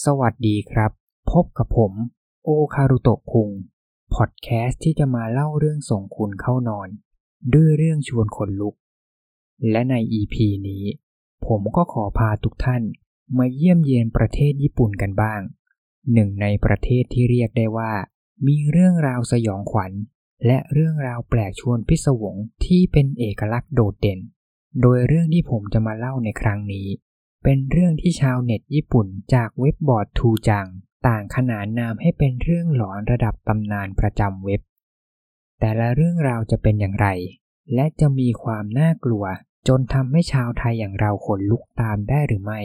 สวัสดีครับ พบกับผม โอคารุโตะคุง พอดแคสต์ที่จะมาเล่าเรื่องส่งคุณเข้านอน ด้วยเรื่องชวนขนลุก และใน EP นี้ ผมก็ขอพาทุกท่าน มาเยี่ยมเยียนประเทศญี่ปุ่นกันบ้าง หนึ่งในประเทศที่เรียกได้ว่า มีเรื่องราวสยองขวัญ และเรื่องราวแปลกชวนพิศวงที่เป็นเอกลักษณ์โดดเด่น โดยเรื่องที่ผมจะมาเล่าในครั้งนี้ เป็นเรื่องที่ชาวเน็ตญี่ปุ่นจากเว็บบอร์ดทูจัง ต่างขนานนามให้เป็นเรื่องหลอนระดับตำนานประจำเว็บ แต่ละเรื่องราวจะเป็นอย่างไร และจะมีความน่ากลัว จนทำให้ชาวไทยอย่างเราขนลุกตามได้หรือไม่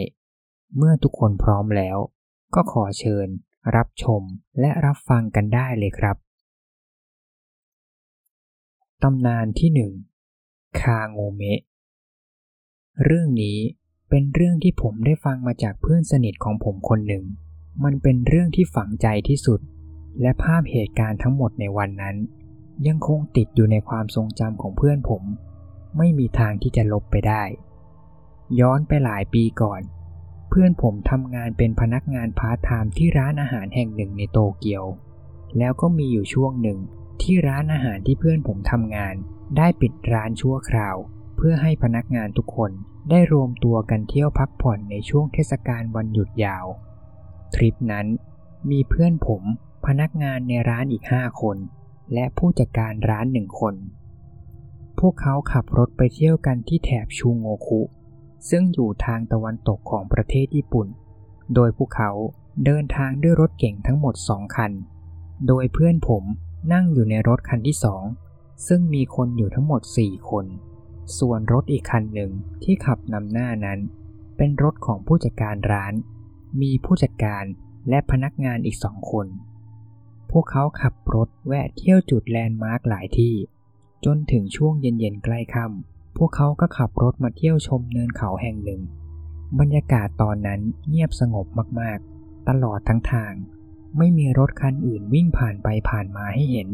เมื่อทุกคนพร้อมแล้ว ก็ขอเชิญ รับชมและรับฟังกันได้เลยครับตำนานที่หนึ่งคาโงเมะ เรื่องนี้ เป็นเรื่องที่ผมได้ฟังมาจากเพื่อนสนิทของผมคนหนึ่ง มันเป็นเรื่องที่ฝังใจที่สุด และภาพเหตุการณ์ทั้งหมดในวันนั้น ยังคงติดอยู่ในความทรงจำของเพื่อนผม ไม่มีทางที่จะลบไปได้ ย้อนไปหลายปีก่อน เพื่อนผมทำงานเป็นพนักงานพาร์ทไทม์ที่ร้านอาหารแห่งหนึ่งในโตเกียว แล้วก็มีอยู่ช่วงหนึ่งที่ร้านอาหารที่เพื่อนผมทำงานได้ปิดร้านชั่วคราวเเพื่อให้พนักงานทุกคนได้รวมตัวกันเที่ยวพักผ่อนในช่วงเทศกาลวันหยุดยาว ทริปนั้นมีเพื่อนผมพนักงานในร้านอีกห้าคน และผู้จัดการร้านหนึ่งคน พวกเขาขับรถไปเที่ยวกันที่แถบชูโงคุ ซึ่งอยู่ทางตะวันตกของประเทศญี่ปุ่น โดยพวกเขาเดินทางด้วยรถเก่งทั้งหมดสองคัน โดยเพื่อนผมนั่งอยู่ในรถคันที่สองซึ่งมีคนอยู่ทั้งหมดสี่คน ส่วนรถอีกคันหนึ่งที่ขับนำหน้านั้น เป็นรถของผู้จัดการร้าน มีผู้จัดการและพนักงานอีกสองคน พวกเขาขับรถแวะเที่ยวจุดแลนด์มาร์กหลายที่ จนถึงช่วงเย็นๆใกล้ค่ำพวกเขาก็ขับรถมาเที่ยวชมเนินเขาแห่งหนึ่ง บรรยากาศตอนนั้นเงียบสงบมากๆ ตลอดทั้งทาง ไม่มีรถคันอื่นวิ่งผ่านไปผ่านมาให้เห็น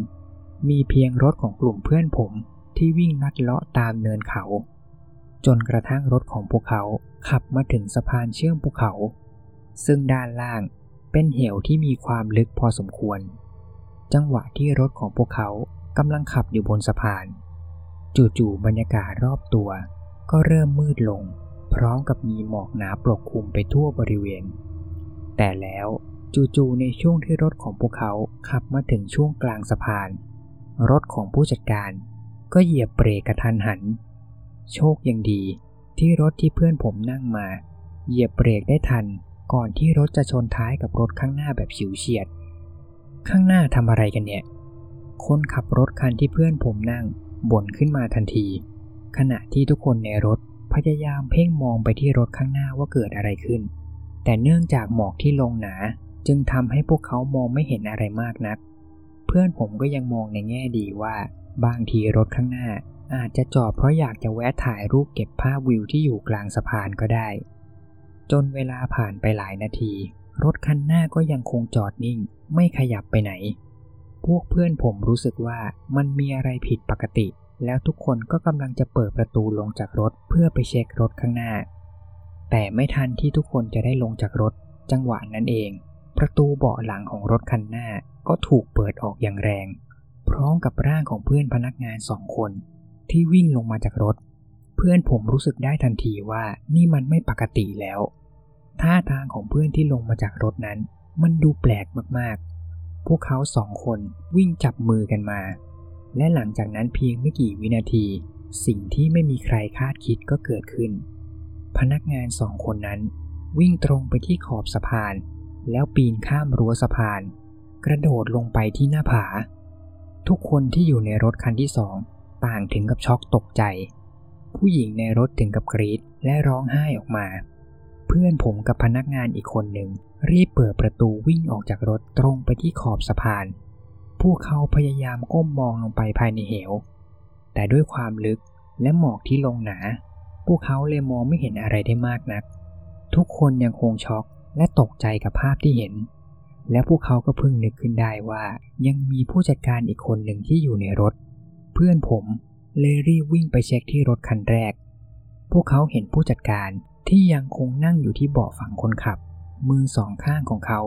มีเพียงรถของกลุ่มเพื่อนผม ที่วิ่งลัดเลาะตามเนินเขา จนกระทั่งรถของพวกเขาขับมาถึงสะพานเชื่อมภูเขา ซึ่งด้านล่างเป็นเหวที่มีความลึกพอสมควร จังหวะที่รถของพวกเขากำลังขับอยู่บนสะพาน จู่ๆบรรยากาศรอบตัว ก็เริ่มมืดลง พร้อมกับมีหมอกหนาปกคลุมไปทั่วบริเวณ แต่แล้วจู่ๆในช่วงที่รถของพวกเขาขับมาถึงช่วงกลางสะพาน รถของผู้จัดการ ก็เหยียบเบรกกระทันหัน โชคยังดี ที่รถที่เพื่อนผมนั่งมา เหยียบเบรกได้ทัน ก่อนที่รถจะชนท้ายกับรถข้างหน้าแบบฉิวเฉียด ข้างหน้าทำอะไรกันเนี่ย คนขับรถคันที่เพื่อนผมนั่งบ่นขึ้นมาทันที ขณะที่ทุกคนในรถพยายามเพ่งมองไปที่รถข้างหน้าว่าเกิดอะไรขึ้น แต่เนื่องจากหมอกที่ลงหนาจึงทำให้พวกเขามองไม่เห็นอะไรมากนัก เพื่อนผมก็ยังมองในแง่ดีว่า บางทีรถข้างหน้าอาจจะจอดเพราะอยากจะแวะถ่ายรูปเก็บภาพวิวที่อยู่กลางสะพานก็ได้ จนเวลาผ่านไปหลายนาที รถคันหน้าก็ยังคงจอดนิ่ง ไม่ขยับไปไหน พวกเพื่อนผมรู้สึกว่ามันมีอะไรผิดปกติ แล้วทุกคนก็กำลังจะเปิดประตูลงจากรถเพื่อไปเช็ครถข้างหน้า แต่ไม่ทันที่ทุกคนจะได้ลงจากรถ จังหวะนั้นเอง ประตูเบาะหลังของรถคันหน้าก็ถูกเปิดออกอย่างแรง พร้อมกับร่างของเพื่อนพนักงานสองคน ที่วิ่งลงมาจากรถ เพื่อนผมรู้สึกได้ทันทีว่านี่มันไม่ปกติแล้ว ท่าทางของเพื่อนที่ลงมาจากรถนั้น มันดูแปลกมากๆ พวกเขาสองคนวิ่งจับมือกันมา และหลังจากนั้นเพียงไม่กี่วินาที สิ่งที่ไม่มีใครคาดคิดก็เกิดขึ้น พนักงานสองคนนั้น วิ่งตรงไปที่ขอบสะพาน แล้วปีนข้ามรั้วสะพาน กระโดดลงไปที่หน้าผา ทุกคนที่อยู่ในรถคันที่สองต่างถึงกับช็อกตกใจ ผู้หญิงในรถถึงกับกรีดและร้องไห้ออกมา เพื่อนผมกับพนักงานอีกคนหนึ่ง รีบเปิดประตูวิ่งออกจากรถตรงไปที่ขอบสะพาน พวกเขาพยายามก้มมองลงไปภายในเหว แต่ด้วยความลึกและหมอกที่ลงหนา พวกเขาเลยมองไม่เห็นอะไรได้มากนัก ทุกคนยังคงช็อกและตกใจกับภาพที่เห็น และพวกเขาก็เพิ่งนึกขึ้นได้ว่า ยังมีผู้จัดการอีกคนหนึ่งที่อยู่ในรถ เพื่อนผมเลยรีบวิ่งไปเช็คที่รถคันแรก พวกเขาเห็นผู้จัดการที่ยังคงนั่งอยู่ที่เบาะฝั่งคนขับ มือสองข้างของเขา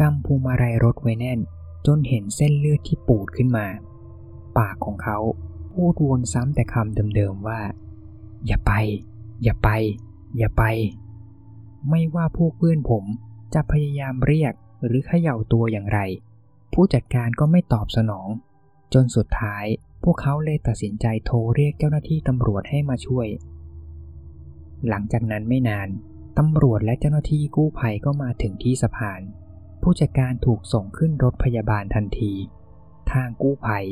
กำพวงมาลัยรถไว้แน่น จนเห็นเส้นเลือดที่ปูดขึ้นมา ปากของเขาพูดวนซ้ำแต่คำเดิมๆว่า อย่าไป อย่าไป อย่าไป ไม่ว่าพวกเพื่อนผมจะพยายามเรียก หรือเขย่าตัวอย่างไร ผู้จัดการก็ไม่ตอบสนอง จนสุดท้ายพวกเขาเลยตัดสินใจโทรเรียกเจ้าหน้าที่ตำรวจให้มาช่วย หลังจากนั้นไม่นาน ตำรวจและเจ้าหน้าที่กู้ภัยก็มาถึงที่สะพาน ผู้จัดการถูกส่งขึ้นรถพยาบาลทันที ทางกู้ภัย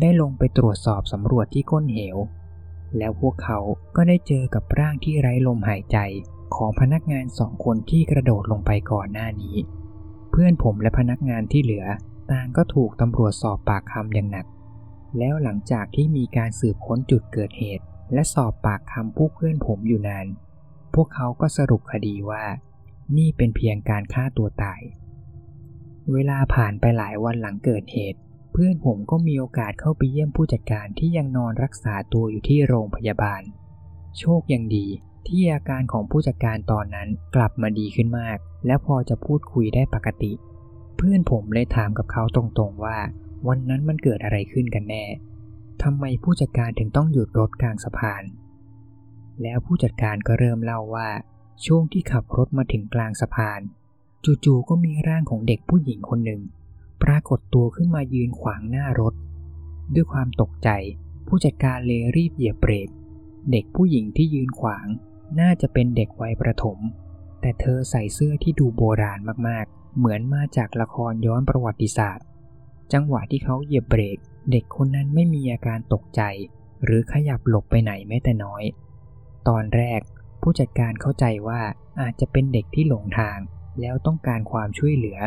ได้ลงไปตรวจสอบสำรวจที่ก้นเหว แล้วพวกเขาก็ได้เจอกับร่างที่ไร้ลมหายใจของพนักงานสองคนที่กระโดดลงไปก่อนหน้านี้ พื่อนผมและพนักงานที่เหลือต่างก็ถูกตำรวจสอบปากคำอย่างหนัก แล้วหลังจากที่มีการสืบค้นจุดเกิดเหตุ และสอบปากคำผู้เพื่อนผมอยู่นาน พวกเขาก็สรุปคดีว่า นี่เป็นเพียงการฆ่าตัวตาย เวลาผ่านไปหลายวันหลังเกิดเหตุ เพื่อนผมก็มีโอกาสเข้าไปเยี่ยมผู้จัดการที่ยังนอนรักษาตัวอยู่ที่โรงพยาบาล โชคยังดี ที่อาการของผู้จัดการตอนนั้นกลับมาดีขึ้นมาก และพอจะพูดคุยได้ปกติ เพื่อนผมเลยถามกับเขาตรงๆว่า วันนั้นมันเกิดอะไรขึ้นกันแน่ทำไมผู้จัดการถึงต้องหยุดรถกลางสะพาน แล้วผู้จัดการก็เริ่มเล่าว่า ช่วงที่ขับรถมาถึงกลางสะพาน จู่ๆก็มีร่างของเด็กผู้หญิงคนหนึ่ง ปรากฏตัวขึ้นมายืนขวางหน้ารถ ด้วยความตกใจ ผู้จัดการเลยรีบเหยียบเบรกเด็กผู้หญิงที่ยืนขวาง น่าจะเป็นเด็กวัยประถม แต่เธอใส่เสื้อที่ดูโบราณมากๆ เหมือนมาจากละครย้อนประวัติศาสตร์ จังหวะที่เขาเหยียบเบรก เด็กคนนั้นไม่มีอาการตกใจ หรือขยับหลบไปไหนแม้แต่น้อย ตอนแรก ผู้จัดการเข้าใจว่าอาจจะเป็นเด็กที่หลงทาง แล้วต้องการความช่วยเหลือ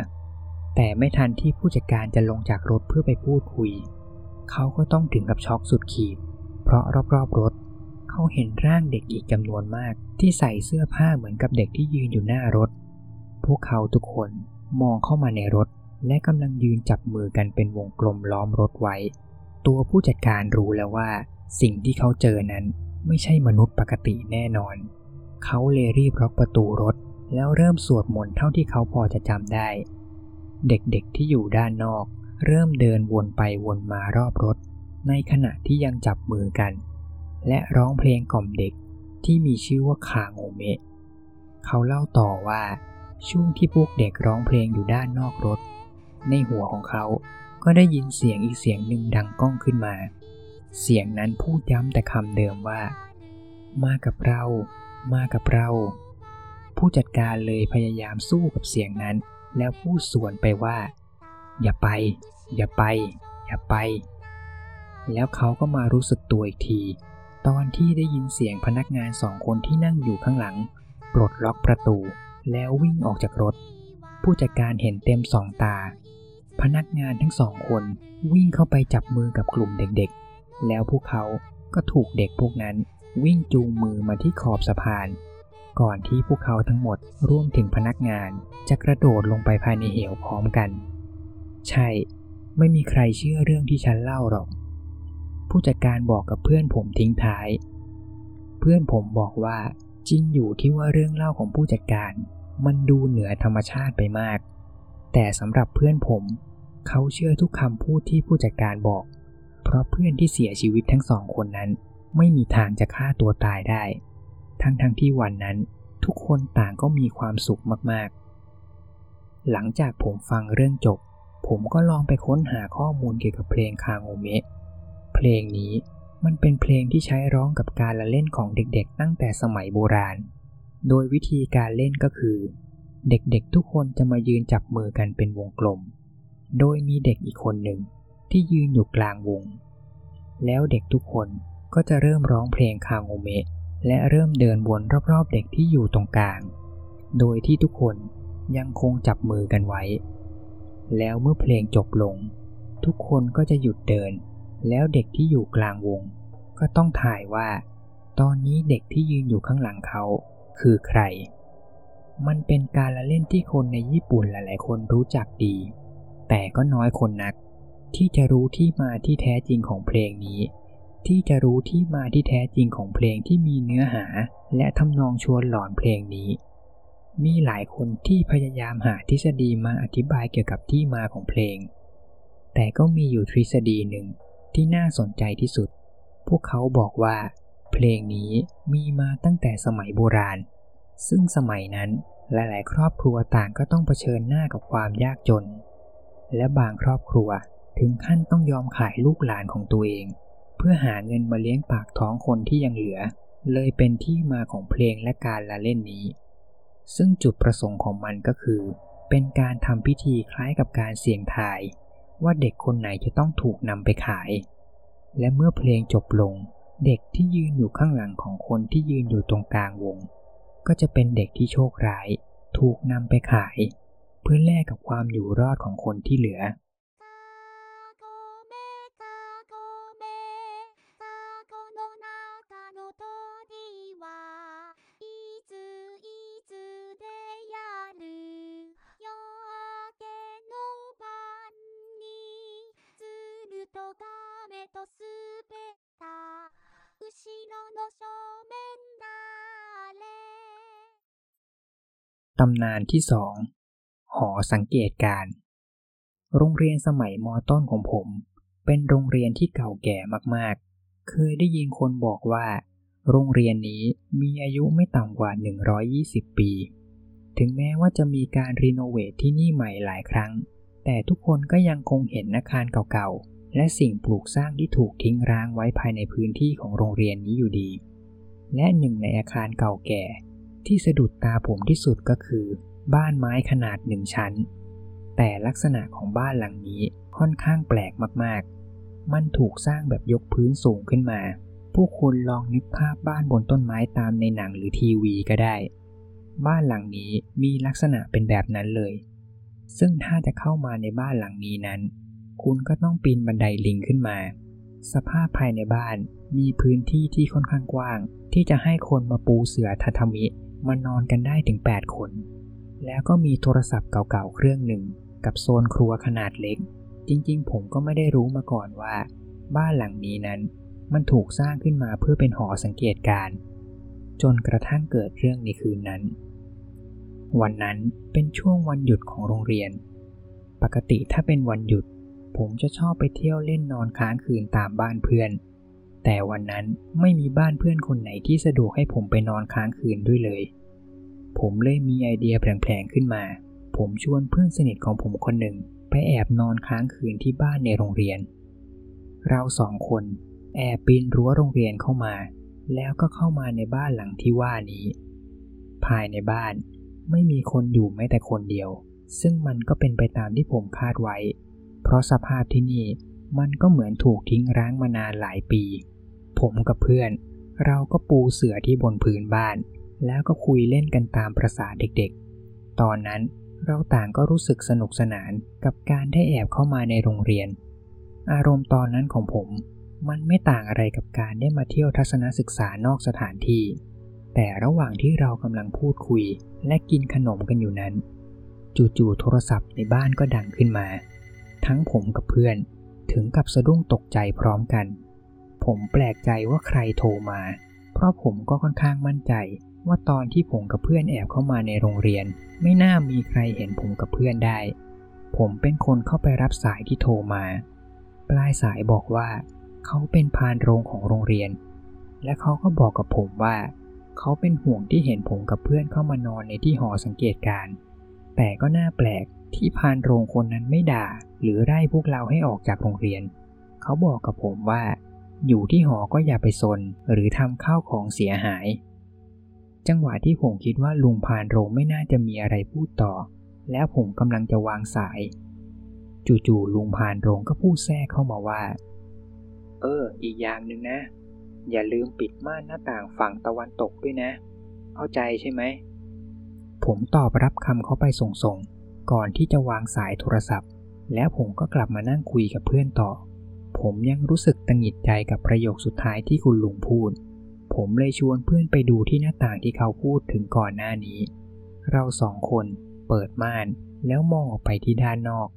แต่ไม่ทันที่ผู้จัดการจะลงจากรถเพื่อไปพูดคุย เขาก็ต้องถึงกับช็อกสุดขีด เพราะรอบๆรถ เขาเห็นร่างเด็กอีกจำนวนมากที่ใส่เสื้อผ้าเหมือนกับเด็กที่ยืนอยู่หน้ารถ พวกเขาทุกคนมองเข้ามาในรถ และกำลังยืนจับมือกันเป็นวงกลมล้อมรถไว้ ตัวผู้จัดการรู้แล้วว่า สิ่งที่เขาเจอนั้นไม่ใช่มนุษย์ปกติแน่นอน เขาเลยรีบล็อกประตูรถ แล้วเริ่มสวดมนต์เท่าที่เขาพอจะจำได้ เด็กๆที่อยู่ด้านนอก เริ่มเดินวนไปวนมารอบรถ ในขณะที่ยังจับมือกัน และร้องเพลงกล่อมเด็กที่มีชื่อว่าคาโงเมะ เขาเล่าต่อว่าช่วงที่พวกเด็กร้องเพลงอยู่ด้านนอกรถ ในหัวของเขาก็ได้ยินเสียงอีกเสียงหนึ่งดังก้องขึ้นมา เสียงนั้นพูดย้ำแต่คำเดิมว่า มากับเรา มากับเรา ผู้จัดการเลยพยายามสู้กับเสียงนั้น แล้วพูดสวนไปว่า อย่าไป อย่าไป อย่าไป แล้วเขาก็มารู้สึกตัวอีกที ตอนที่ได้ยินเสียงพนักงานสองคนที่นั่งอยู่ข้างหลัง ปลดล็อกประตู แล้ววิ่งออกจากรถ ผู้จัดการเห็นเต็มสองตา พนักงานทั้งสองคนวิ่งเข้าไปจับมือกับกลุ่มเด็กๆ แล้วพวกเขาก็ถูกเด็กพวกนั้นวิ่งจูงมือมาที่ขอบสะพาน ก่อนที่พวกเขาทั้งหมดร่วมถึงพนักงานจะกระโดดลงไปภายในเหวพร้อมกัน ใช่ ไม่มีใครเชื่อเรื่องที่ฉันเล่าหรอก ผู้จัดการบอกกับเพื่อนผมทิ้งท้าย เพื่อนผมบอกว่าจริงอยู่ที่ว่าเรื่องเล่าของผู้จัดการ มันดูเหนือธรรมชาติไปมาก แต่สำหรับเพื่อนผมเขาเชื่อทุกคำพูดที่ผู้จัดการบอก เพราะเพื่อนที่เสียชีวิตทั้งสองคนนั้น ไม่มีทางจะฆ่าตัวตายได้ ทั้งทั้งที่วันนั้นทุกคนต่างก็มีความสุขมากๆ หลังจากผมฟังเรื่องจบ ผมก็ลองไปค้นหาข้อมูลเกี่ยวกับเพลงคางโอเมะ เพลงนี้มันเป็นเพลงที่ใช้ร้องกับการละเล่นของเด็กๆ ตั้งแต่สมัยโบราณ โดยวิธีการเล่นก็คือ เด็กๆทุกคนจะมายืนจับมือกันเป็นวงกลม โดยมีเด็กอีกคนหนึ่งที่ยืนอยู่กลางวง แล้วเด็กทุกคนก็จะเริ่มร้องเพลงคางโอเมะและเริ่มเดินวนรอบๆเด็กที่อยู่ตรงกลาง โดยที่ทุกคนยังคงจับมือกันไว้ แล้วเมื่อเพลงจบลง ทุกคนก็จะหยุดเดิน แล้วเด็กที่อยู่กลางวง ก็ต้องถ่ายว่า ตอนนี้เด็กที่ยืนอยู่ข้างหลังเขา คือใคร มันเป็นการละเล่นที่คนในญี่ปุ่นหลาย ๆ คนรู้จักดี แต่ก็น้อยคนนัก ที่จะรู้ที่มาที่แท้จริงของเพลงนี้ ที่จะรู้ที่มาที่แท้จริงของเพลงที่มีเนื้อหา และทำนองชวนหลอนเพลงนี้ มีหลายคนที่พยายามหาทฤษฎีมาอธิบายเกี่ยวกับที่มาของเพลง แต่ก็มีอยู่ทฤษฎีหนึ่ง ที่น่าสนใจที่สุด พวกเขาบอกว่า เพลงนี้มีมาตั้งแต่สมัยโบราณ ซึ่งสมัยนั้นหลายๆ ครอบครัวต่างก็ต้องเผชิญหน้ากับความยากจน และบางครอบครัวถึงขั้นต้องยอมขายลูกหลานของตัวเอง เพื่อหาเงินมาเลี้ยงปากท้องคนที่ยังเหลือ เลยเป็นที่มาของเพลงและการละเล่นนี้ ซึ่งจุดประสงค์ของมันก็คือ เป็นการทำพิธีคล้ายกับการเสี่ยงทาย ว่าเด็กคนไหนจะต้องถูกนำไปขาย และเมื่อเพลงจบลง เด็กที่ยืนอยู่ข้างหลังของคนที่ยืนอยู่ตรงกลางวง ก็จะเป็นเด็กที่โชคร้าย ถูกนำไปขาย เพื่อแลกกับความอยู่รอดของคนที่เหลือ ตำนานที่สองหอสังเกตการ โรงเรียนสมัยมต้นของผม เป็นโรงเรียนที่เก่าแก่มากๆ เคยได้ยินคนบอกว่า โรงเรียนนี้มีอายุไม่ต่ำกว่า 120 ปี ถึงแม้ว่าจะมีการรีโนเวทที่นี่ใหม่หลายครั้ง แต่ทุกคนก็ยังคงเห็นอาคารเก่าๆ และสิ่งปลูกสร้างที่ถูกทิ้งร้างไว้ภายในพื้นที่ของโรงเรียนนี้อยู่ดี และหนึ่งในอาคารเก่าแก่ ที่สะดุดตาผมที่สุดก็คือ บ้านไม้ขนาดหนึ่งชั้น แต่ลักษณะของบ้านหลังนี้ค่อนข้างแปลกมากๆ มันถูกสร้างแบบยกพื้นสูงขึ้นมา ผู้คุณลองนึกภาพบ้านบนต้นไม้ตามในหนังหรือทีวีก็ได้ บ้านหลังนี้มีลักษณะเป็นแบบนั้นเลย ซึ่งถ้าจะเข้ามาในบ้านหลังนี้นั้น คุณก็ต้องปีนบันไดลิงขึ้นมา สภาพภายในบ้านมีพื้นที่ที่ค่อนข้างกว้าง ที่จะให้คนมาปูเสือทาทามิ มานอนกันได้ถึง 8 คน แล้วก็มีโทรศัพท์เก่าๆเครื่องหนึ่ง กับโซนครัวขนาดเล็ก จริงๆ ผมก็ไม่ได้รู้มาก่อนว่า บ้านหลังนี้นั้นมันถูกสร้างขึ้นมาเพื่อเป็นหอสังเกตการ จนกระทั่งเกิดเรื่องในคืนนั้น วันนั้นเป็นช่วงวันหยุดของโรงเรียน ปกติถ้าเป็นวันหยุด ผมจะชอบไปเที่ยวเล่นนอนค้างคืนตามบ้านเพื่อน แต่วันนั้นไม่มีบ้านเพื่อนคนไหนที่สะดวกให้ผมไปนอนค้างคืนด้วยเลย ผมเลยมีไอเดียแผลงๆขึ้นมา ผมชวนเพื่อนสนิทของผมคนหนึ่ง ไปแอบนอนค้างคืนที่บ้านในโรงเรียน เราสองคนแอบปีนรั้วโรงเรียนเข้ามา แล้วก็เข้ามาในบ้านหลังที่ว่านี้ ภายในบ้านไม่มีคนอยู่แม้แต่คนเดียว ซึ่งมันก็เป็นไปตามที่ผมคาดไว้ เพราะสภาพที่นี่มันก็เหมือนถูกทิ้งร้างมานานหลายปี ผมกับเพื่อน เราก็ปูเสื่อที่บนพื้นบ้าน แล้วก็คุยเล่นกันตามประษาเด็กๆ ตอนนั้นเราต่างก็รู้สึกสนุกสนานกับการได้แอบเข้ามาในโรงเรียน อารมณ์ตอนนั้นของผมมันไม่ต่างอะไรกับการได้มาเที่ยวทัศนศึกษานอกสถานที่ แต่ระหว่างที่เรากำลังพูดคุยและกินขนมกันอยู่นั้น จู่ๆโทรศัพท์ในบ้านก็ดังขึ้นมา ทั้งผมกับเพื่อนถึงกับสะดุ้งตกใจพร้อมกัน ผมแปลกใจว่าใครโทรมา เพราะผมก็ค่อนข้างมั่นใจ ว่าตอนที่ผมกับเพื่อนแอบเข้ามาในโรงเรียน ไม่น่ามีใครเห็นผมกับเพื่อนได้ ผมเป็นคนเข้าไปรับสายที่โทรมา ปลายสายบอกว่า เขาเป็นพานโรงของโรงเรียน และเขาก็บอกกับผมว่า เขาเป็นห่วงที่เห็นผมกับเพื่อนเข้ามานอนในที่หอสังเกตการ แต่ก็น่าแปลกที่พานโรงคนนั้นไม่ด่า หรือไล่พวกเราให้ออกจากโรงเรียน เขาบอกกับผมว่า อยู่ที่หอก็อย่าไปซนหรือทำข้าวของเสียหาย จังหวะที่ผมคิดว่าลุงพานโรงไม่น่าจะมีอะไรพูดต่อ แล้วผมกำลังจะวางสาย จู่ๆลุงพานโรงก็พูดแทรกเข้ามาว่า เออ อีกอย่างหนึ่งนะ อย่าลืมปิดม่านหน้าต่างฝั่งตะวันตกด้วยนะ เข้าใจใช่ไหม ผมตอบรับคำเขาไปส่งๆก่อนที่จะวางสายโทรศัพท์ แล้วผมก็กลับมานั่งคุยกับเพื่อนต่อ ผมยังรู้สึกตังหิดใจกับประโยคสุดท้ายที่คุณลุงพูด ผมเลยชวนเพื่อนไปดูที่หน้าต่างที่เขาพูดถึงก่อนหน้านี้ เราสองคนเปิดม่านแล้วมองออกไปที่ด้านนอก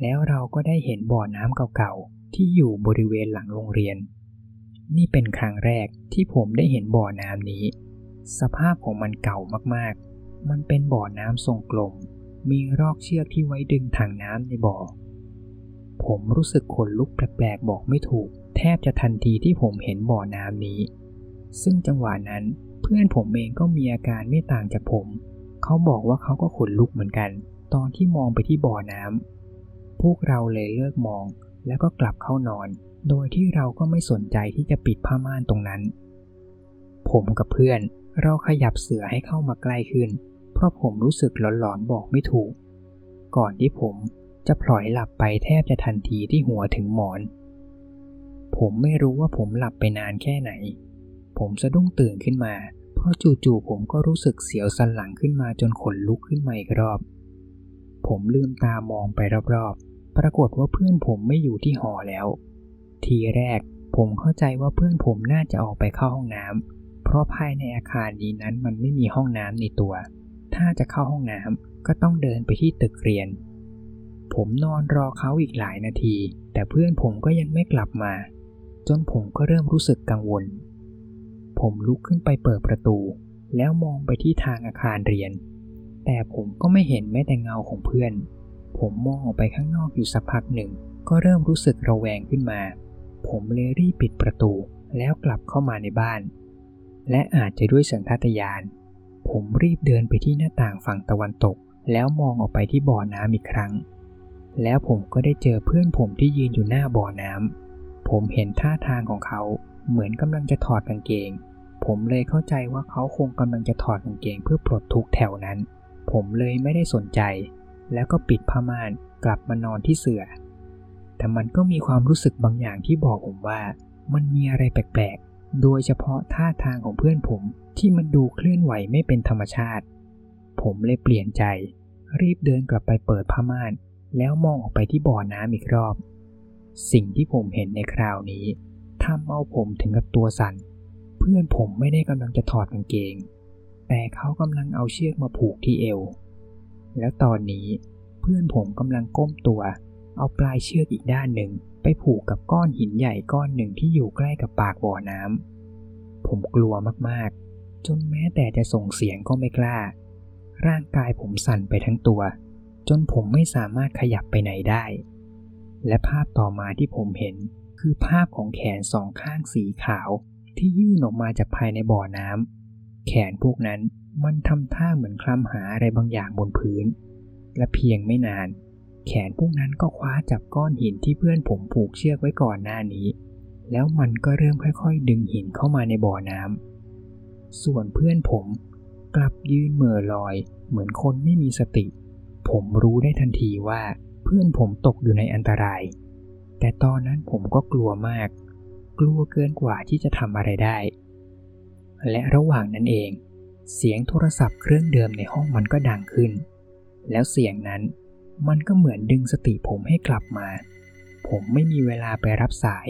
แล้วเราก็ได้เห็นบ่อน้ำเก่าๆ ที่อยู่บริเวณหลังโรงเรียน นี่เป็นครั้งแรกที่ผมได้เห็นบ่อน้ำนี้ สภาพของมันเก่ามากๆ มันเป็นบ่อน้ำทรงกลม มีรอกเชือกที่ไว้ดึงถังน้ำในบ่อ ผมรู้สึกขนลุกแปลกๆบอกไม่ถูก แทบจะทันทีที่ผมเห็นบ่อน้ำนี้ ซึ่งจังหวะนั้นเพื่อนผมเองก็มีอาการไม่ต่างจากผม เขาบอกว่าเขาก็ขนลุกเหมือนกัน ตอนที่มองไปที่บ่อน้ำพวกเราเลยเลิกมอง แล้วก็กลับเข้านอน โดยที่เราก็ไม่สนใจที่จะปิดผ้าม่านตรงนั้น ผมกับเพื่อนเราขยับเสือให้เข้ามาใกล้ขึ้น เพราะผมรู้สึกหลอนๆบอกไม่ถูก ก่อนที่ผม จะพลอยหลับไปแทบจะทันทีที่หัวถึงหมอน ผมไม่รู้ว่าผมหลับไปนานแค่ไหน ผมสะดุ้งตื่นขึ้นมา เพราะจู่ๆผมก็รู้สึกเสียวสันหลังขึ้นมาจนขนลุกขึ้นมาอีกรอบ ผมลืมตามองไปรอบๆ ปรากฏว่าเพื่อนผมไม่อยู่ที่หอแล้ว ทีแรกผมเข้าใจว่าเพื่อนผมน่าจะออกไปเข้าห้องน้ำ เพราะภายในอาคารนี้นั้นมันไม่มีห้องน้ำในตัว ถ้าจะเข้าห้องน้ำก็ต้องเดินไปที่ตึกเรียน ผมนอนรอเขาอีกหลายนาที แต่เพื่อนผมก็ยังไม่กลับมา จนผมก็เริ่มรู้สึกกังวล ผมลุกขึ้นไปเปิดประตู แล้วมองไปที่ทางอาคารเรียน แต่ผมก็ไม่เห็นแม้แต่เงาของเพื่อน ผมมองออกไปข้างนอกอยู่สักพักหนึ่ง ก็เริ่มรู้สึกระแวงขึ้นมา ผมเลยรีบปิดประตู แล้วกลับเข้ามาในบ้าน และอาจจะด้วยสัญชาตญาณผมรีบเดินไปที่หน้าต่างฝั่งตะวันตก แล้วมองออกไปที่บ่อน้ำอีกครั้ง แล้วผมก็ได้เจอเพื่อนผมที่ยืนอยู่หน้าบ่อน้ำ ผมเห็นท่าทางของเขา เหมือนกำลังจะถอดกางเกง ผมเลยเข้าใจว่าเขาคงกำลังจะถอดกางเกงเพื่อปลดทุกแถวนั้น ผมเลยไม่ได้สนใจ แล้วก็ปิดผ้าม่านกลับมานอนที่เสื่อ แต่มันก็มีความรู้สึกบางอย่างที่บอกผมว่า มันมีอะไรแปลกๆ โดยเฉพาะท่าทางของเพื่อนผมที่มันดูเคลื่อนไหวไม่เป็นธรรมชาติ ผมเลยเปลี่ยนใจ รีบเดินกลับไปเปิดผ้าม่าน แล้วมองออกไปที่บ่อน้ำอีกรอบ สิ่งที่ผมเห็นในคราวนี้ทำเอาผมถึงกับตัวสั่น เพื่อนผมไม่ได้กำลังจะถอดกางเกง แต่เขากำลังเอาเชือกมาผูกที่เอว แล้วตอนนี้เพื่อนผมกำลังก้มตัว เอาปลายเชือกอีกด้านหนึ่งไปผูกกับก้อนหินใหญ่ก้อนหนึ่งที่อยู่ใกล้กับปากบ่อน้ำ ผมกลัวมากๆ จนแม้แต่จะส่งเสียงก็ไม่กล้า ร่างกายผมสั่นไปทั้งตัว จนผมไม่สามารถขยับไปไหนได้ และภาพต่อมาที่ผมเห็นคือภาพของแขนสองข้างสีขาวที่ยื่นออกมาจากภายในบ่อน้ำแขนพวกนั้นมันทำท่าเหมือนคลำหาอะไรบางอย่างบนพื้น และเพียงไม่นาน แขนพวกนั้นก็คว้าจับก้อนหินที่เพื่อนผมผูกเชือกไว้ก่อนหน้านี้ แล้วมันก็เริ่มค่อยๆ ดึงหินเข้ามาในบ่อน้ำส่วนเพื่อนผมกลับยืนเหม่อลอยเหมือนคนไม่มีสติ ผมรู้ได้ทันทีว่าเพื่อนผมตกอยู่ในอันตราย แต่ตอนนั้นผมก็กลัวมาก กลัวเกินกว่าที่จะทำอะไรได้ และระหว่างนั้นเอง เสียงโทรศัพท์เครื่องเดิมในห้องมันก็ดังขึ้น แล้วเสียงนั้นมันก็เหมือนดึงสติผมให้กลับมา ผมไม่มีเวลาไปรับสาย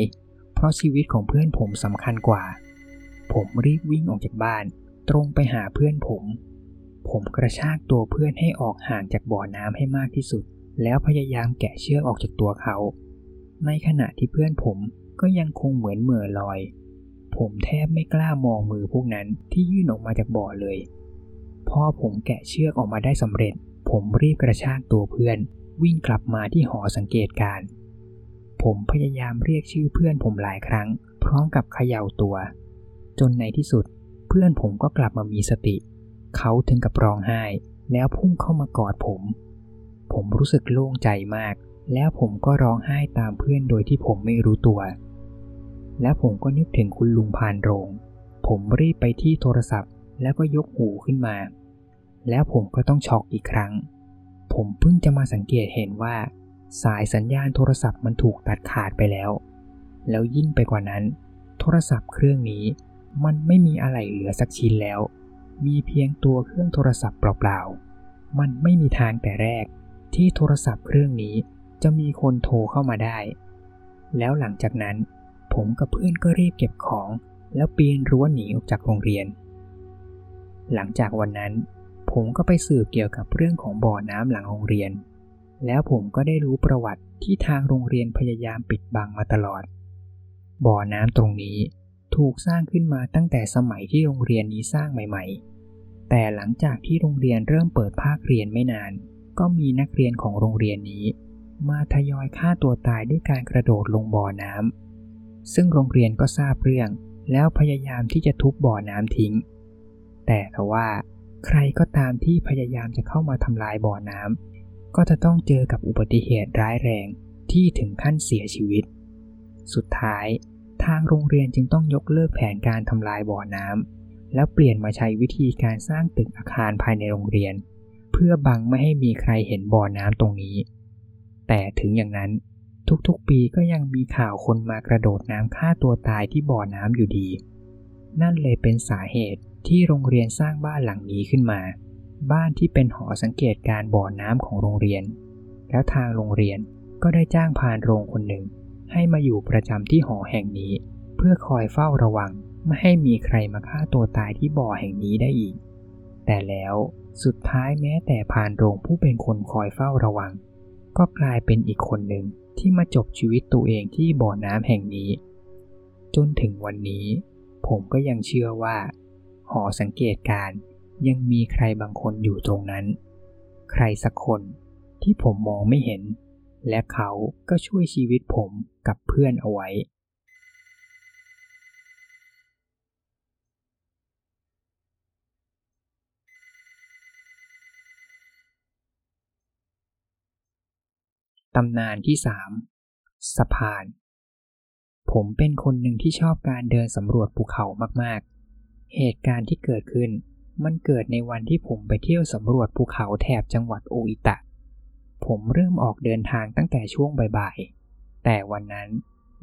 เพราะชีวิตของเพื่อนผมสำคัญกว่า ผมรีบวิ่งออกจากบ้าน ตรงไปหาเพื่อนผม ผมกระชากตัวเพื่อนให้ออกห่างจากบ่อน้ำให้มากที่สุด แล้วพยายามแกะเชือกออกจากตัวเขา ในขณะที่เพื่อนผมก็ยังคงเหมือนเหม่อลอย ผมแทบไม่กล้ามองมือพวกนั้นที่ยื่นออกมาจากบ่อเลย พอผมแกะเชือกออกมาได้สำเร็จ ผมรีบกระชากตัวเพื่อน วิ่งกลับมาที่หอสังเกตการ ผมพยายามเรียกชื่อเพื่อนผมหลายครั้ง พร้อมกับเขย่าตัว จนในที่สุด เพื่อนผมก็กลับมามีสติ เขาถึงกับร้องไห้ แล้วพุ่งเข้ามากอดผม ผมรู้สึกโล่งใจมาก แล้วผมก็ร้องไห้ตามเพื่อนโดยที่ผมไม่รู้ตัว แล้วผมก็นึกถึงคุณลุงพานโรง ผมรีบไปที่โทรศัพท์ แล้วก็ยกหูขึ้นมา แล้วผมก็ต้องช็อกอีกครั้ง ผมเพิ่งจะมาสังเกตเห็นว่า สายสัญญาณโทรศัพท์มันถูกตัดขาดไปแล้ว แล้วยิ่งไปกว่านั้น โทรศัพท์เครื่องนี้มันไม่มีอะไรเหลือสักชิ้นแล้ว มีเพียงตัวเครื่องโทรศัพท์เปล่าๆ มันไม่มีทางแต่แรก ที่โทรศัพท์เครื่องนี้จะมีคนโทรเข้ามาได้ แล้วหลังจากนั้น ผมกับเพื่อนก็รีบเก็บของ แล้วปีนรั้วหนีออกจากโรงเรียน หลังจากวันนั้น ผมก็ไปสืบเกี่ยวกับเรื่องของบ่อน้ำหลังโรงเรียน แล้วผมก็ได้รู้ประวัติที่ทางโรงเรียนพยายามปิดบังมาตลอด บ่อน้ำตรงนี้ถูกสร้างขึ้นมาตั้งแต่สมัยที่โรงเรียนนี้สร้างใหม่ ๆ แต่หลังจากที่โรงเรียนเริ่มเปิดภาคเรียนไม่นาน ก็มีนักเรียนของโรงเรียนนี้ มาทยอยฆ่าตัวตายด้วยการกระโดดลงบ่อน้ำซึ่งโรงเรียนก็ทราบเรื่อง แล้วพยายามที่จะทุบบ่อน้ำทิ้ง แต่ทว่า ใครก็ตามที่พยายามจะเข้ามาทำลายบ่อน้ำก็จะต้องเจอกับอุบัติเหตุร้ายแรงที่ถึงขั้นเสียชีวิต สุดท้าย ทางโรงเรียนจึงต้องยกเลิกแผนการทำลายบ่อน้ำ แล้วเปลี่ยนมาใช้วิธีการสร้างตึกอาคารภายในโรงเรียน เพื่อบังไม่ให้มีใครเห็นบ่อน้ำตรงนี้ แต่ถึงอย่างนั้นทุกๆปีก็ยังมีข่าวคนมากระโดดน้ำฆ่าตัวตายที่บ่อน้ำอยู่ดี นั่นเลยเป็นสาเหตุที่โรงเรียนสร้างบ้านหลังนี้ขึ้นมา บ้านที่เป็นหอสังเกตการบ่อน้ำของโรงเรียน แล้วทางโรงเรียนก็ได้จ้างพานโรงคนหนึ่ง ให้มาอยู่ประจำที่หอแห่งนี้ เพื่อคอยเฝ้าระวัง ไม่ให้มีใครมาฆ่าตัวตายที่บ่อแห่งนี้ได้อีก แต่แล้วสุดท้ายแม้แต่พานโรงผู้เป็นคนคอยเฝ้าระวัง ก็กลายเป็นอีกคนหนึ่งที่มาจบชีวิตตัวเองที่บ่อน้ำแห่งนี้ จนถึงวันนี้ ผมก็ยังเชื่อว่า หอสังเกตการยังมีใครบางคนอยู่ตรงนั้น ใครสักคนที่ผมมองไม่เห็น และเขาก็ช่วยชีวิตผมกับเพื่อนเอาไว้ ตำนานที่สามสะพาน ผมเป็นคนหนึ่งที่ชอบการเดินสำรวจภูเขามากๆ เหตุการณ์ที่เกิดขึ้น มันเกิดในวันที่ผมไปเที่ยวสำรวจภูเขาแถบจังหวัดโออิตะ ผมเริ่มออกเดินทางตั้งแต่ช่วงบ่ายๆ แต่วันนั้น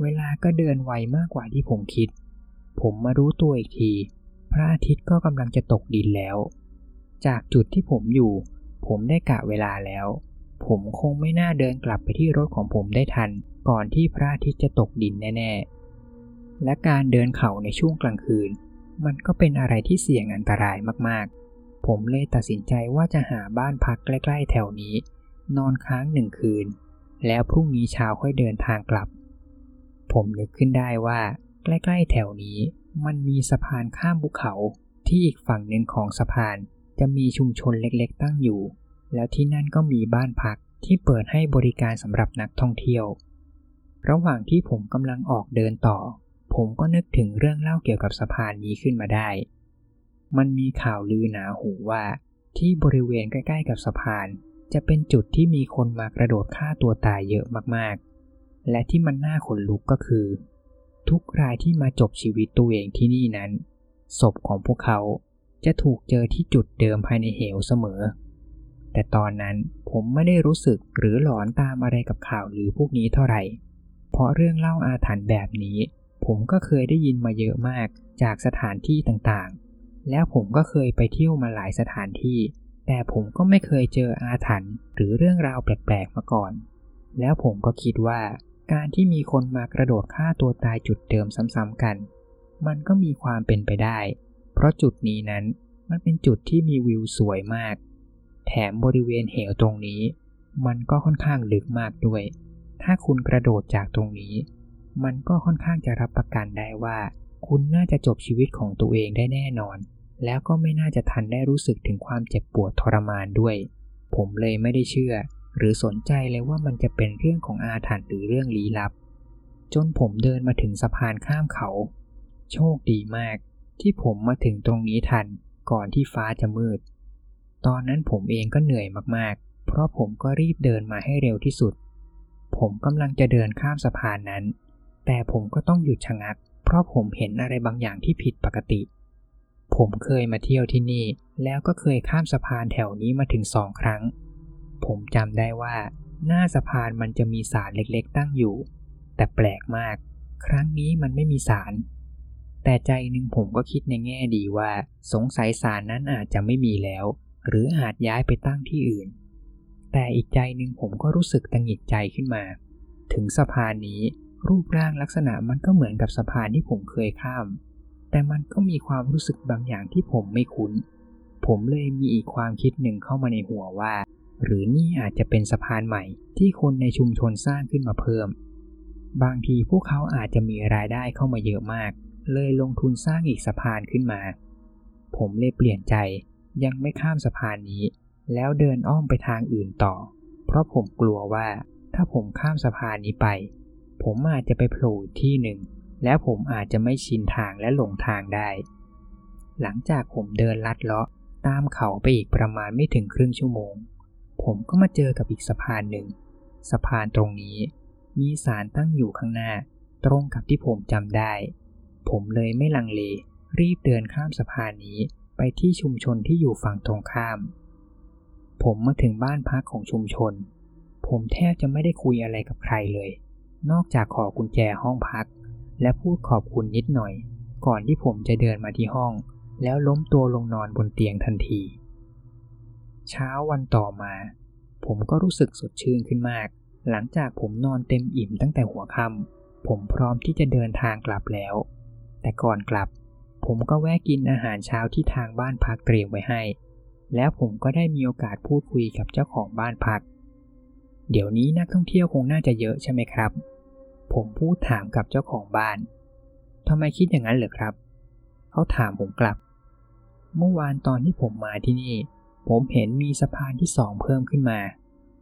เวลาก็เดินไวมากกว่าที่ผมคิด ผมมารู้ตัวอีกที พระอาทิตย์ก็กำลังจะตกดินแล้ว จากจุดที่ผมอยู่ ผมได้กะเวลาแล้ว ผมคงไม่น่าเดินกลับไปที่รถของผมได้ทัน ก่อนที่พระอาทิตย์จะตกดินแน่ๆ และการเดินเขาในช่วงกลางคืน มันก็เป็นอะไรที่เสี่ยงอันตรายมากๆ ผมเลยตัดสินใจว่าจะหาบ้านพักใกล้ๆแถวนี้ นอนค้างหนึ่งคืน แล้วพรุ่งนี้เช้าค่อยเดินทางกลับ ผมนึกขึ้นได้ว่า ใกล้ๆแถวนี้มันมีสะพานข้ามภูเขาที่อีกฝั่งหนึ่งของสะพานจะมีชุมชนเล็กๆตั้งอยู่ แล้วที่นั่นก็มีบ้านพักที่เปิดให้บริการสำหรับนักท่องเที่ยว ระหว่างที่ผมกำลังออกเดินต่อ ผมก็นึกถึงเรื่องเล่าเกี่ยวกับสะพานนี้ขึ้นมาได้ มันมีข่าวลือหนาหูว่า ที่บริเวณใกล้ๆกับสะพาน จะเป็นจุดที่มีคนมากระโดดฆ่าตัวตายเยอะมากๆ และที่มันน่าขนลุกก็คือ ทุกรายที่มาจบชีวิตตัวเองที่นี่นั้น ศพของพวกเขาจะถูกเจอที่จุดเดิมภายในเหวเสมอ แต่ตอนนั้นผมไม่ได้รู้สึกหรือหลอนตามอะไรกับข่าวหรือพวกนี้เท่าไหร่ เพราะเรื่องเล่าอาถรรพ์แบบนี้ ผมก็เคยได้ยินมาเยอะมากจากสถานที่ต่างๆ แล้วผมก็เคยไปเที่ยวมาหลายสถานที่ แต่ผมก็ไม่เคยเจออาถรรพ์หรือเรื่องราวแปลกๆมาก่อน แล้วผมก็คิดว่าการที่มีคนมากระโดดฆ่าตัวตายจุดเดิมซ้ำๆกัน มันก็มีความเป็นไปได้ เพราะจุดนี้นั้นมันเป็นจุดที่มีวิวสวยมาก แถมบริเวณเหวตรงนี้ มันก็ค่อนข้างลึกมากด้วย ถ้าคุณกระโดดจากตรงนี้ มันก็ค่อนข้างจะรับประกันได้ว่า คุณน่าจะจบชีวิตของตัวเองได้แน่นอน แล้วก็ไม่น่าจะทันได้รู้สึกถึงความเจ็บปวดทรมานด้วย ผมเลยไม่ได้เชื่อ หรือสนใจเลยว่ามันจะเป็นเรื่องของอาถรรพ์หรือเรื่องลี้ลับ จนผมเดินมาถึงสะพานข้ามเขา โชคดีมาก ที่ผมมาถึงตรงนี้ทันก่อนที่ฟ้าจะมืด ตอนนั้นผมเองก็เหนื่อยมากๆ เพราะผมก็รีบเดินมาให้เร็วที่สุด ผมกำลังจะเดินข้ามสะพานนั้น แต่ผมก็ต้องหยุดชะงัก เพราะผมเห็นอะไรบางอย่างที่ผิดปกติ ผมเคยมาเที่ยวที่นี่ แล้วก็เคยข้ามสะพานแถวนี้มาถึงสองครั้ง ผมจำได้ว่า หน้าสะพานมันจะมีสารเล็กๆ ตั้งอยู่ แต่แปลกมาก ครั้งนี้มันไม่มีสารแต่ใจหนึ่งผมก็คิดในแง่ดีว่า สงสัยสารนั้นอาจจะไม่มีแล้ว หรืออาจย้ายไปตั้งที่อื่น แต่อีกใจหนึ่งผมก็รู้สึกตังหิดใจขึ้นมา ถึงสะพานนี้รูปร่างลักษณะมันก็เหมือนกับสะพานที่ผมเคยข้าม แต่มันก็มีความรู้สึกบางอย่างที่ผมไม่คุ้น ผมเลยมีอีกความคิดหนึ่งเข้ามาในหัวว่า หรือนี่อาจจะเป็นสะพานใหม่ที่คนในชุมชนสร้างขึ้นมาเพิ่ม บางทีพวกเขาอาจจะมีรายได้เข้ามาเยอะมาก เลยลงทุนสร้างอีกสะพานขึ้นมา ผมเลยเปลี่ยนใจ ยังไม่ข้ามสะพานนี้ แล้วเดินอ้อมไปทางอื่นต่อ เพราะผมกลัวว่าถ้าผมข้ามสะพานนี้ไป ผมอาจจะไปโผล่ที่หนึ่ง แล้วผมอาจจะไม่ชินทางและหลงทางได้ หลังจากผมเดินลัดเลาะตามเขาไปอีกประมาณไม่ถึงครึ่งชั่วโมง ผมก็มาเจอกับอีกสะพานหนึ่ง สะพานตรงนี้ มีสารตั้งอยู่ข้างหน้า ตรงกับที่ผมจำได้ ผมเลยไม่ลังเลรีบเดินข้ามสะพานนี้ ไปที่ชุมชนที่อยู่ฝั่งตรงข้าม ผมมาถึงบ้านพักของชุมชน ผมแทบจะไม่ได้คุยอะไรกับใครเลย นอกจากขอกุญแจห้องพัก และพูดขอบคุณนิดหน่อย ก่อนที่ผมจะเดินมาที่ห้อง แล้วล้มตัวลงนอนบนเตียงทันที เช้าวันต่อมา ผมก็รู้สึกสดชื่นขึ้นมาก หลังจากผมนอนเต็มอิ่มตั้งแต่หัวค่ำผมพร้อมที่จะเดินทางกลับแล้ว แต่ก่อนกลับ ผมก็แวะกินอาหารเช้าที่ทางบ้านพักเตรียมไว้ให้ แล้วผมก็ได้มีโอกาสพูดคุยกับเจ้าของบ้านพัก เดี๋ยวนี้นักท่องเที่ยวคงน่าจะเยอะใช่ไหมครับ ผมพูดถามกับเจ้าของบ้านทำไมคิดอย่างนั้นเหรอครับ เขาถามผมกลับ เมื่อวานตอนที่ผมมาที่นี่ ผมเห็นมีสะพานที่สองเพิ่มขึ้นมา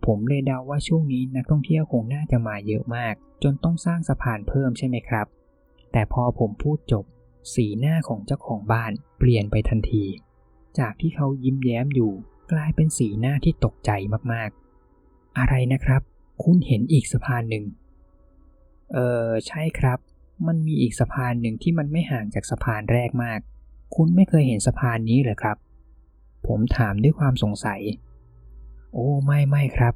ผมเลยเดาว่าช่วงนี้นักท่องเที่ยวคงน่าจะมาเยอะมาก จนต้องสร้างสะพานเพิ่มใช่ไหมครับ แต่พอผมพูดจบ สีหน้าของเจ้าของบ้านเปลี่ยนไปทันที จากที่เขายิ้มแย้มอยู่ กลายเป็นสีหน้าที่ตกใจมากๆ อะไรนะครับ คุณเห็นอีกสะพานหนึ่ง เออใช่ครับ มันมีอีกสะพานหนึ่งที่มันไม่ห่างจากสะพานแรกมาก คุณไม่เคยเห็นสะพานนี้เหรอครับ ผมถามด้วยความสงสัย โอ้ไม่ไม่ครับ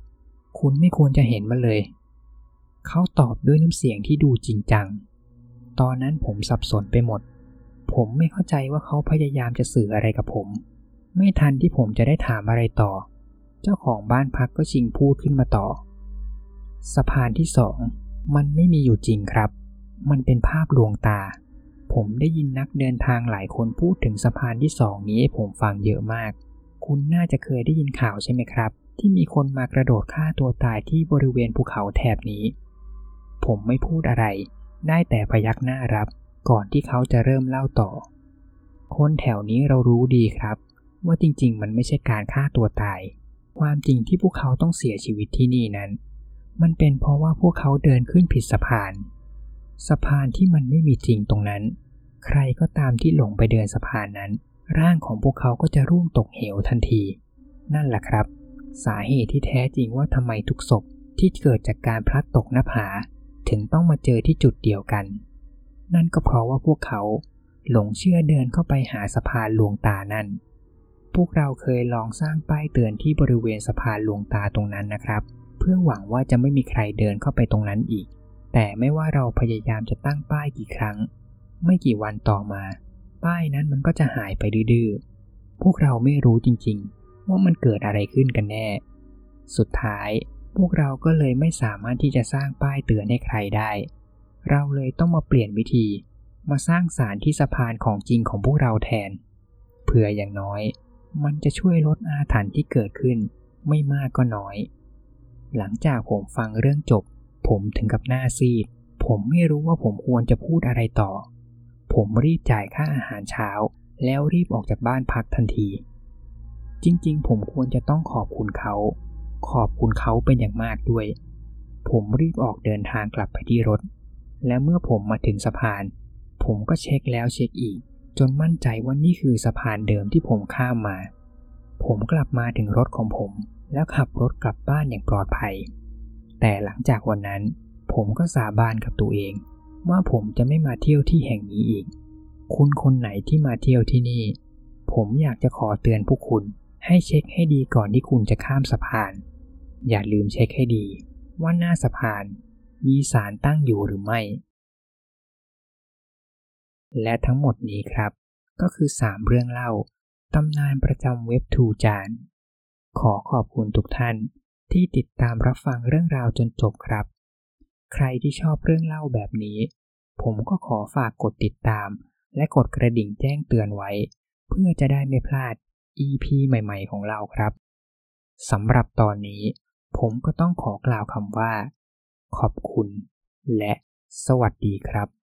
คุณไม่ควรจะเห็นมันเลย เขาตอบด้วยน้ำเสียงที่ดูจริงจัง ตอนนั้นผมสับสนไปหมด ผมไม่เข้าใจว่าเขาพยายามจะสื่ออะไรกับผม ไม่ทันที่ผมจะได้ถามอะไรต่อ เจ้าของบ้านพักก็ชิงพูดขึ้นมาต่อ สะพานที่สองมันไม่มีอยู่จริงครับ มันเป็นภาพลวงตา ผมได้ยินนักเดินทางหลายคนพูดถึงสะพานที่สองนี้ให้ผมฟังเยอะมาก คุณน่าจะเคยได้ยินข่าวใช่ไหมครับ ที่มีคนมากระโดดฆ่าตัวตายที่บริเวณภูเขาแถบนี้ ผมไม่พูดอะไร ได้แต่พยักหน้ารับ ก่อนที่เขาจะเริ่มเล่าต่อ คนแถวนี้เรารู้ดีครับ ว่าจริงๆ มันไม่ใช่การฆ่าตัวตาย ความจริงที่พวกเขาต้องเสียชีวิตที่นี่นั้น มันเป็นเพราะว่าพวกเขาเดินขึ้นผิดสะพาน สะพานที่มันไม่มีจริงตรงนั้น ใครก็ตามที่หลงไปเดินสะพานนั้น ร่างของพวกเขาก็จะร่วงตกเหวทันที นั่นแหละครับ สาเหตุที่แท้จริงว่าทำไมทุกศพที่เกิดจากการพลัดตกหน้าผา ถึงต้องมาเจอที่จุดเดียวกัน นั่นก็เพราะว่าพวกเขาหลงเชื่อเดินเข้าไปหาสะพานหลวงตานั่น พวกเราเคยลองสร้างป้ายเตือนที่บริเวณสะพานหลวงตาตรงนั้นนะครับ เพื่อหวังว่าจะไม่มีใครเดินเข้าไปตรงนั้นอีก แต่ไม่ว่าเราพยายามจะตั้งป้ายกี่ครั้ง ไม่กี่วันต่อมา ป้ายนั้นมันก็จะหายไปดื้อพวกเราไม่รู้จริงๆ ว่ามันเกิดอะไรขึ้นกันแน่ สุดท้าย พวกเราก็เลยไม่สามารถที่จะสร้างป้ายเตือนให้ใครได้ เราเลยต้องมาเปลี่ยนวิธี มาสร้างสารที่สะพานของจริงของพวกเราแทน เผื่ออย่างน้อย มันจะช่วยลดอาถรรพ์ที่เกิดขึ้น ไม่มากก็น้อย หลังจากผมฟังเรื่องจบ ผมถึงกับหน้าซีด ผมไม่รู้ว่าผมควรจะพูดอะไรต่อ ผมรีบจ่ายค่าอาหารเช้า แล้วรีบออกจากบ้านพักทันที จริงๆ ผมควรจะต้องขอบคุณเขา ขอบคุณเขาเป็นอย่างมากด้วย ผมรีบออกเดินทางกลับไปที่รถ และเมื่อผมมาถึงสะพาน ผมก็เช็คแล้วเช็คอีก จนมั่นใจว่านี่คือสะพานเดิมที่ผมข้ามมา ผมกลับมาถึงรถของผม แล้วขับรถกลับบ้านอย่างปลอดภัย แต่หลังจากวันนั้น ผมก็สาบานกับตัวเอง ว่าผมจะไม่มาเที่ยวที่แห่งนี้อีก คุณคนไหนที่มาเที่ยวที่นี่ ผมอยากจะขอเตือนพวกคุณ ให้เช็คให้ดีก่อนที่คุณจะข้ามสะพาน อย่าลืมเช็คให้ดี ว่าหน้าสะพาน มีสารตั้งอยู่หรือไม่ และทั้งหมดนี้ครับ ก็คือ 3 เรื่องเล่าตำนานประจำเว็บทูจาน ขอขอบคุณทุกท่านที่ติดตามรับฟังเรื่องราวจนจบครับ ใครที่ชอบเรื่องเล่าแบบนี้ ผมก็ขอฝากกดติดตาม และกดกระดิ่งแจ้งเตือนไว้ เพื่อจะได้ไม่พลาด EP ใหม่ ๆ ของเราครับสำหรับตอนนี้ ผมก็ต้องขอกล่าวคำว่า ขอบคุณ และสวัสดีครับ